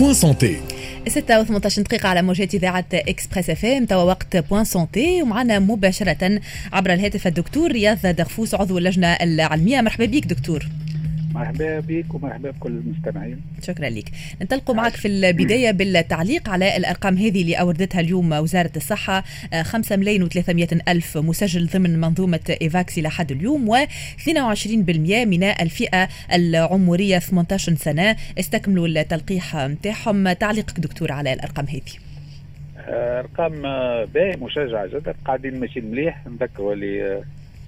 Point Santé 6 و18 دقيقة على موجات إذاعة Express FM. توا وقت Point Santé ومعنا مباشرة عبر الهاتف الدكتور رياض دغفوس عضو اللجنة العلمية. مرحبا بك دكتور. مرحبا بك ومرحبا بكل المستمعين. شكرا لك. ننطلق معك في البداية بالتعليق على الأرقام هذه اللي أوردتها اليوم وزارة الصحة. 5 ملايين و300 ألف مسجل ضمن منظومة Evax لحد اليوم و22% من الفئة العمرية 18 سنة استكملوا التلقيح نتاعهم تعليقك دكتور على الأرقام هذه. أرقام باهي مشجعة جدا. قاعدين ماشيين مليح. نذكروا اللي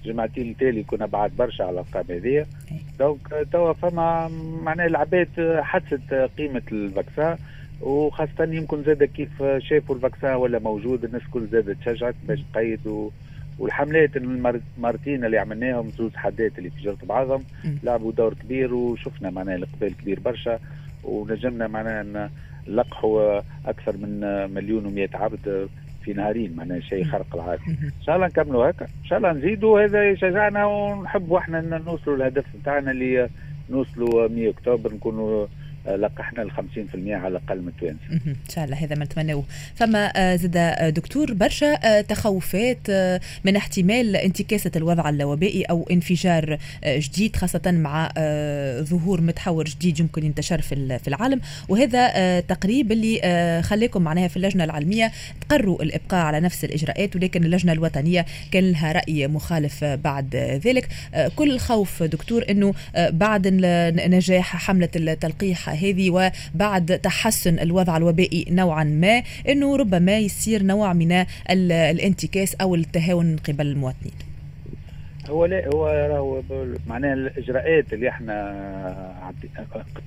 جمعتين التالي كنا بعاد برشا على الارقام هذه. donc توا فما معناها العباد حست قيمة ال vaccin وخاصة يمكن زاد كيف شافوا ال vaccin ولا موجود الناس كل زادت تشجعت باش تقيد و... والحملات المرتين اللي عملناهم زوز حدات اللي فجرت بعضهم. لعبوا دور كبير وشفنا معناها الإقبال كبير برشا ونجمنا معناها نلقحوا أكثر من مليون و عبد. في نهارين معناها شيء خرق العاده إن شاء الله نكملوا هكا. إن شاء الله نزيدوا هذا يشجعنا ونحبوا إحنا نوصلوا الهدف بتاعنا اللي نوصلوا 100 أكتوبر نكونوا لقحنا ال 50% على الأقل من التوانسه. إن شاء الله هذا ما نتمناه. فما زاد دكتور برشا تخوفات من احتمال انتكاسة الوضع الوبائي أو انفجار جديد خاصة مع ظهور متحور جديد يمكن ينتشر في في العالم وهذا تقريب اللي خلاكم معناها في اللجنة العلمية تقروا الإبقاء على نفس الإجراءات ولكن اللجنة الوطنية كان لها رأي مخالف بعد ذلك. كل الخوف دكتور إنه بعد نجاح حملة التلقيح هذه وبعد تحسن الوضع الوبائي نوعا ما إنه ربما يصير نوع من الانتكاس أو التهاون من قبل المواطنين. هو لا هو راهو معناها الإجراءات اللي إحنا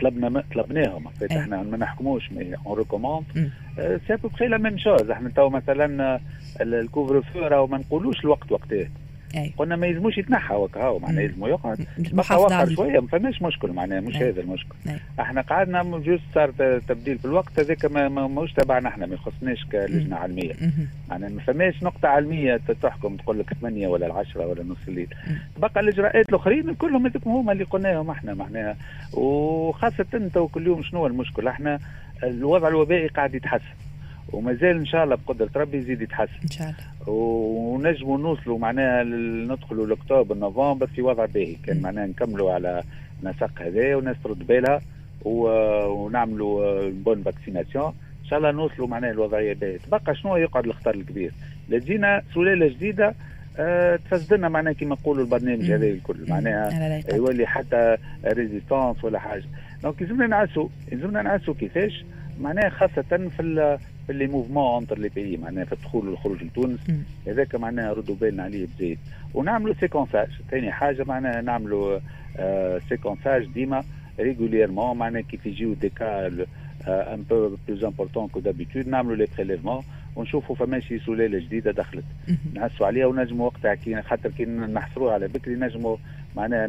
طلبنا طلبناهم. إحنا ما نحكموش mais on recommande c'est pas la même chose. إحنا تو مثلا ال couvre-feu راهو ما نقولوش الوقت وقتاه أي. قلنا ما يلزموش يتنحى وكا معناها يلزموا يقعد. بقى وخر شوية ما فماش مشكل معناها مش أي. هذا المشكل. أي. إحنا قعدنا juste صار تبديل في الوقت هذاك ما ماهوش تبعنا إحنا ما يخصناش كلجنه علمية. معناها ما فماش نقطة علمية تحكم تقول لك 8 ولا 10 ولا نص الليل. بقى الإجراءات الأخرين كلهم هذوك هما اللي قلناهم إحنا معناها. وخاصة انت وكل يوم شنو المشكل؟ إحنا الوضع الوبائي قاعد يتحسن. ومازال إن شاء الله بقدرة ربي يزيد يتحسن. إن شاء الله. ونجموا نوصلوا معناها ندخلوا لأكتوبر نوفمبر في وضع باهي. كان معناها نكملوا على نسق هذا والناس ترد بالها. ونعملوا bonne vaccination. إن شاء الله نوصلوا معناها الوضعيه باهية. تبقى شنو يقعد الخطر الكبير؟ لجينا سلالة جديدة أه تفسد لنا معناها كما نقولوا البرنامج هذا الكل. معناها يولي حتى résistance ولا حاجة. donc لازمنا نعسوا لازمنا نعسوا كيفاش؟ معناها خاصة في في les mouvements entre les pays معناها في الدخول والخروج لتونس. هذاك معناها ردوا بالنا عليه بزيد. ونعملوا séquençage ثاني حاجة معناها نعملوا آه séquençage ديما régulièrement معناها كيف يجيو des cas un peu plus importants que d'habitude نعملوا les prélèvements ونشوفوا فما شي سلالة جديدة دخلت. نحسوا عليها ونجموا وقتها كي خاطر كي نحصروها على بكري نجموا معناها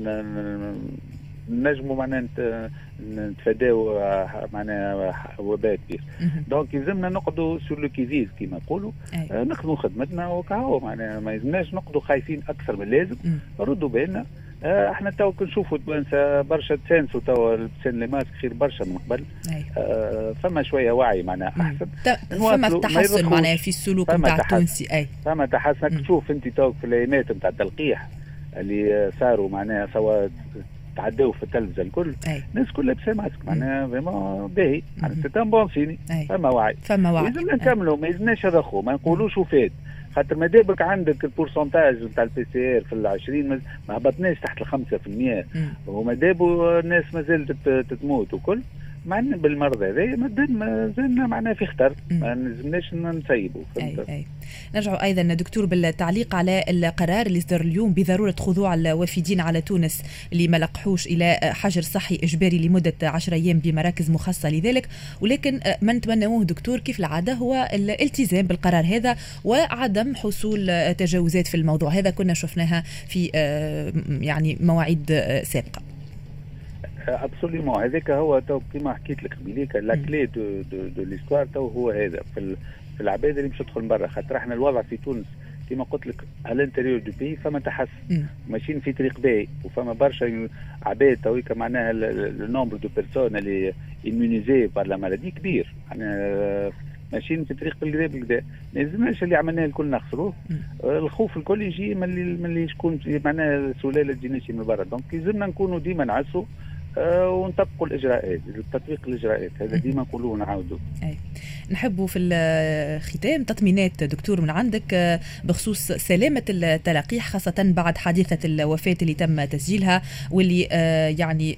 نجموا معناها نتفاداو معناها وباء كبير. donc يلزمنا نقعدوا sur le qui-vive كيما نقولوا آه نخدموا خدمتنا وكهو معناها ما يلزمناش نقعدوا خايفين أكثر من اللازم. ردوا بالنا. آه إحنا تو كنشوفوا توانسه برشا تسانسوا تو لبسان les masques خير برشا من قبل. آه فما شوية وعي معناها أحسن. فما تحسن معناها في السلوك نتاع التونسي أي. فما تحسن. تشوف انت تو في الأيامات نتاع التلقيح اللي صاروا معناها سواء تعداو في التلفزة الكل. الناس كلها لابسه ماسك معناها vraiment باهي. c'est un bon signe فما وعي. فما وعي. لازمنا نكملوا ما يلزمناش نرخوا ما نقولوش وفات خاطر ما دابك عندك ال pourcentage نتاع ال PCR في ال 20 ما هبطناش تحت ال 5% وما دابوا الناس ما زالت تموت وكل. معنا بالمرض هذا ما زلنا معناها في خطر. ما لازمناش نسيبوا أي أي. نرجع أيضا دكتور بالتعليق على القرار اللي صدر اليوم بضرورة خضوع الوافدين على تونس اللي ما لقحوش إلى حجر صحي إجباري لمدة 10 أيام بمراكز مخصصة لذلك. ولكن ما نتمنوه دكتور كيف العادة؟ هو الالتزام بالقرار هذا وعدم حصول تجاوزات في الموضوع. هذا كنا شفناها في يعني مواعيد سابقة. absolument هذاك هو تو كيما حكيت لك قبيليك la clé de de, de l'histoire تو هو هذا. في في العباد اللي مش تدخل من برا خاطر إحنا الوضع في تونس كما قلت لك على ال intérieur du pays فما تحسن. ماشيين في طريق باهي وفما برشا عباد تويكا معناها ال nombre de personnes اللي immunisées par la maladie كبير. معناها ماشيين في طريق بالكدا بالكدا ما يلزمناش اللي عملناه الكل نخسروه. الخوف الكل يجي من اللي من اللي شكون معناها سلاله تجينا من برا. donc يلزمنا نكونوا ديما نعسوا ونطبقوا الإجراءات تطبيق الإجراءات هذا ديما نقولوه ونعاودوا. نحبوا في الختام تطمينات دكتور من عندك آه، بخصوص سلامة التلقيح خاصة بعد حادثة الوفاة اللي تم تسجيلها واللي آه، يعني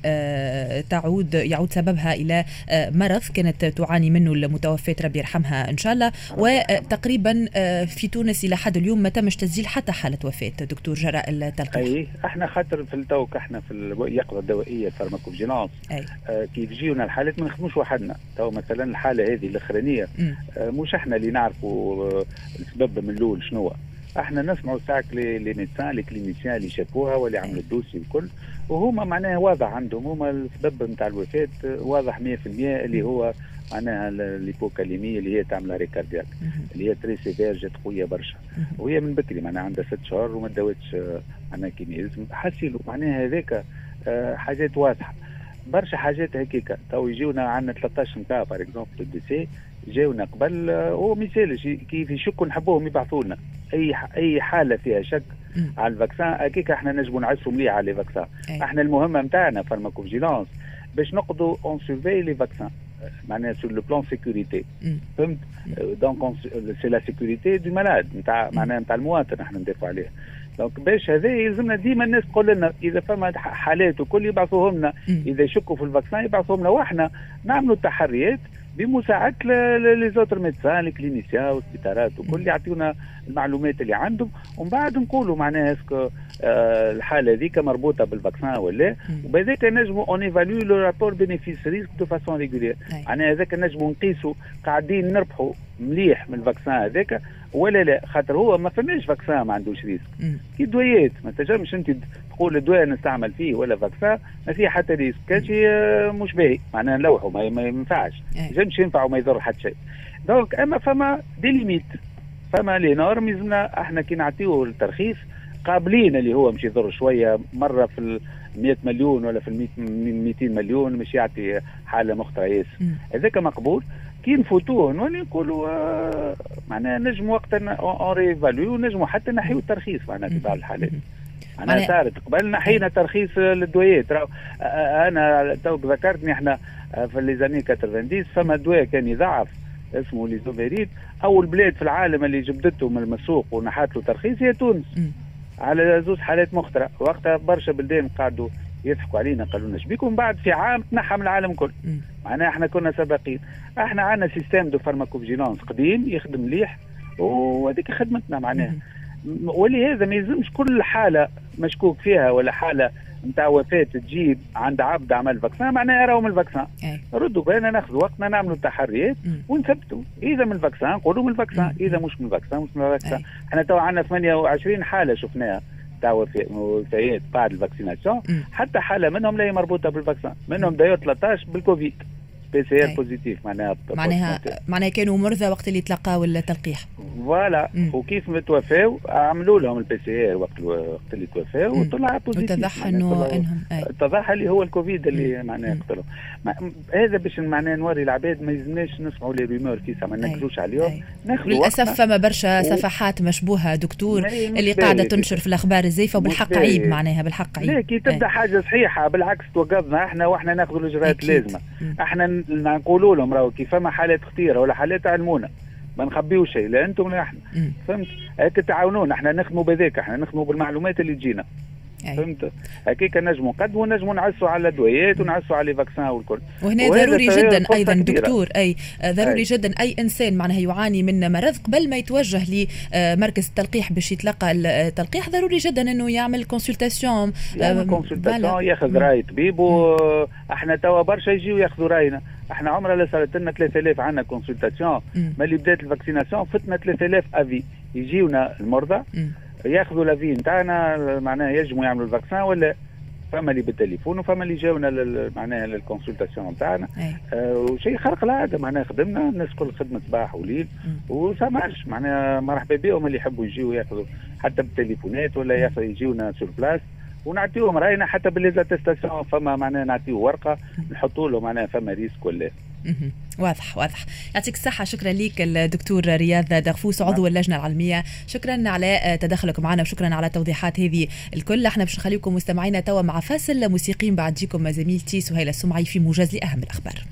تعود يعود سببها إلى مرض كانت تعاني منه المتوفاة ربي يرحمها إن شاء الله. وتقريبا في تونس إلى حد اليوم ما تمش تسجيل حتى حالة وفاة دكتور جراء التلقيح. أي إحنا خاطر في التوك إحنا في اليقظه الدوائية pharmacovigilance آه كي تجيونا الحالات ما نخدموش وحدنا. تو مثلا الحالة هذه الأخرانية آه مش إحنا اللي نعرفوا آه السبب من الأول شنو إحنا نسمعوا ساعك لي ميدسان لي كلينيسيان اللي شافوها واللي عملوا الدوسي الكل. وهما معناها واضح عندهم هما السبب نتاع الوفاة واضح 100% اللي هو معناها الليبوكاليمية اللي هي تعمل ريكاردياك اللي هي تري سيفير جات قويه برشا وهي من بكري معناها عندها ست شهور وما داوتش معناها كيمياء حسيلو معناها هذاك آه، حاجات واضحة. برشا حاجات هكاك تو يجيونا عندنا 13 نتاع بار اكزومبل دي سي جاونا قبل آه، هو مثال كيف يشكوا نحبوهم يبعثوا لنا اي أي حالة فيها شك على الفاكسان هكاك إحنا نجموا نعسوا مليح على الفاكسان. إحنا المهمة نتاعنا فارماكوفيجيلانس باش نقضوا اون سيرفي لي فاكسان معناها سور لو بلان سيكوريتي فهمت؟ دونك سي لا سيكوريتي دو مالاد نتاع معناها نتاع المواطن إحنا ندافعوا عليه دونك باش هذا يلزمنا ديما الناس تقول لنا إذا فما حالات وكل يبعثوهم لنا إذا يشكوا في الفاكسان يبعثوهم لنا وإحنا نعملوا تحريات بمساعدة les autres médecins les cliniciens والسبيطارات وكل يعطيونا المعلومات اللي عندهم. ومن بعد نقولوا معناها est-ce que آه الحالة هذيك مربوطة بال vaccin ولا وبهذاك نجموا on évalue le rapport bénéfice risque de façon régulière معناها هذاك نجموا نقيسوا قاعدين نربحوا مليح من ال vaccin هذاك. ولا لا؟ خاطر هو ما فماش vaccin ما عندوش risque كي دوايات ما تنجمش انت تقول الدواء نستعمل فيه ولا vaccin ما فيه حتى risque كان شيء آه، مش باهي. معناها نلوحوا ما ينفعش. ما ينجمش ينفع وما يضر حتى شيء. donc أما فما des limites فما les normes يلزمنا إحنا كي نعطيوه الترخيص قابلين اللي هو مش يضر شوية. مرة في ال 100 مليون ولا في ال 200 مليون مش يعطي حالة مخطئة. ياسر هذاك مقبول. كي نفوتوه نولي نقولوا آه معناها نجم وقتها on réévalue نجموا حتى ننحيو الترخيص معناها في بعض الحالات. معناها صارت قبل نحينا ترخيص للدويات أنا توك ذكرتني إحنا في les années 90 فما دواء كان يضعف اسمه l'Isoméride أول بلاد في العالم اللي جبدته من م السوق ونحات له ترخيص هي تونس. على زوج حالات مخترع وقتها برشا بلدان قعدوا يضحكوا علينا قالوا لنا شبيكم بعد في عام تنحى من العالم كله معناها إحنا كنا سابقين. إحنا عندنا système de pharmacovigilance قديم يخدم مليح وهذيك خدمتنا معناها. ولهذا ما يلزمش كل حالة مشكوك فيها ولا حالة نتاع وفاة تجيب عند عبد عمل vaccin معناها راهو من ال vaccin ردوا بالنا ناخذوا وقتنا نعملوا تحريات ونثبتوا. إذا من ال vaccin نقولوا من ال vaccin إذا مش من ال vaccin مش من ال vaccin. إحنا تو عندنا 28 حالة شفناها. تاع وفيات بعد ال vaccination حتى حالة منهم لا هي مربوطه بال vaccin منهم داير 13 بالكوفيد. PCR positif معناها معناها معناها كانوا مرضى وقت اللي تلقاو التلقيح voilà. وكيف متوفاو عملوا لهم ال PCR وقت وقت اللي توفاو وطلع positif وتضح إنه إنهم اتضح اللي هو الكوفيد اللي معناها قتلهم هذا باش معناها نوري العباد ما يلزمناش نسمعوا les rumeurs comme ça ما نكذبوش عليهم. للأسف فما برشا صفحات مشبوهة دكتور اللي قاعدة تنشر في الأخبار الزيفة وبالحق عيب معناها بالحق عيب. لا كي تبدأ حاجة صحيحة بالعكس توقفنا إحنا وإحنا ناخذ الإجراءات اللازمه إحنا نقولوا لهم راهو كي فما حالات خطيرة ولا حالات علمونا ما نخبيو شيء لا أنتم لا إحنا. فهمت؟ هيك تعاونونا إحنا نخدموا بذاك إحنا نخدموا بالمعلومات اللي تجينا. فهمت؟ هكيك نجموا نقدموا نجموا نعسوا على الأدويات ونعسوا على ال vaccin والكل. وهنا ضروري جدا أيضا دكتور أي ضروري أي. جدا أي إنسان معناها يعاني من مرض قبل ما يتوجه لمركز التلقيح باش يتلقى التلقيح ضروري جدا إنه يعمل consultation يعمل consultation ياخذ رأي طبيب وإحنا توا برشا يجيو ياخذوا رأينا. إحنا عمرنا لا صارت لنا 3000 عندنا consultation ما اللي بدات ال vaccination فتنا 3000 avis. يجيونا المرضى. ياخذوا l'avis نتاعنا معناها يجموا يعملوا ال vaccin ولا فما اللي بالتليفون وفما اللي جاونا معناها لل consultation نتاعنا آه وشيء خارق العادة معناها خدمنا الناس كل خدمة صباح وليل وسامعش معناها مرحبا بهم اللي يحبوا يجيوا ياخذوا حتى بالتليفونات ولا يجيونا sur place ونعطيهم رأينا حتى بال les attestations فما معناها نعطيه ورقة نحطوا له معناها فما risque ولا. واضح واضح. يعطيك الصحة شكرا لك الدكتور رياض دغفوس عضو. اللجنة العلمية. شكرا على تدخلك معنا وشكرا على التوضيحات هذه الكل. إحنا باش نخليكم مستمعينا توا مع فاصل موسيقي بعد جيكم زميلتي سهيلة السمعي في موجز لأهم الأخبار.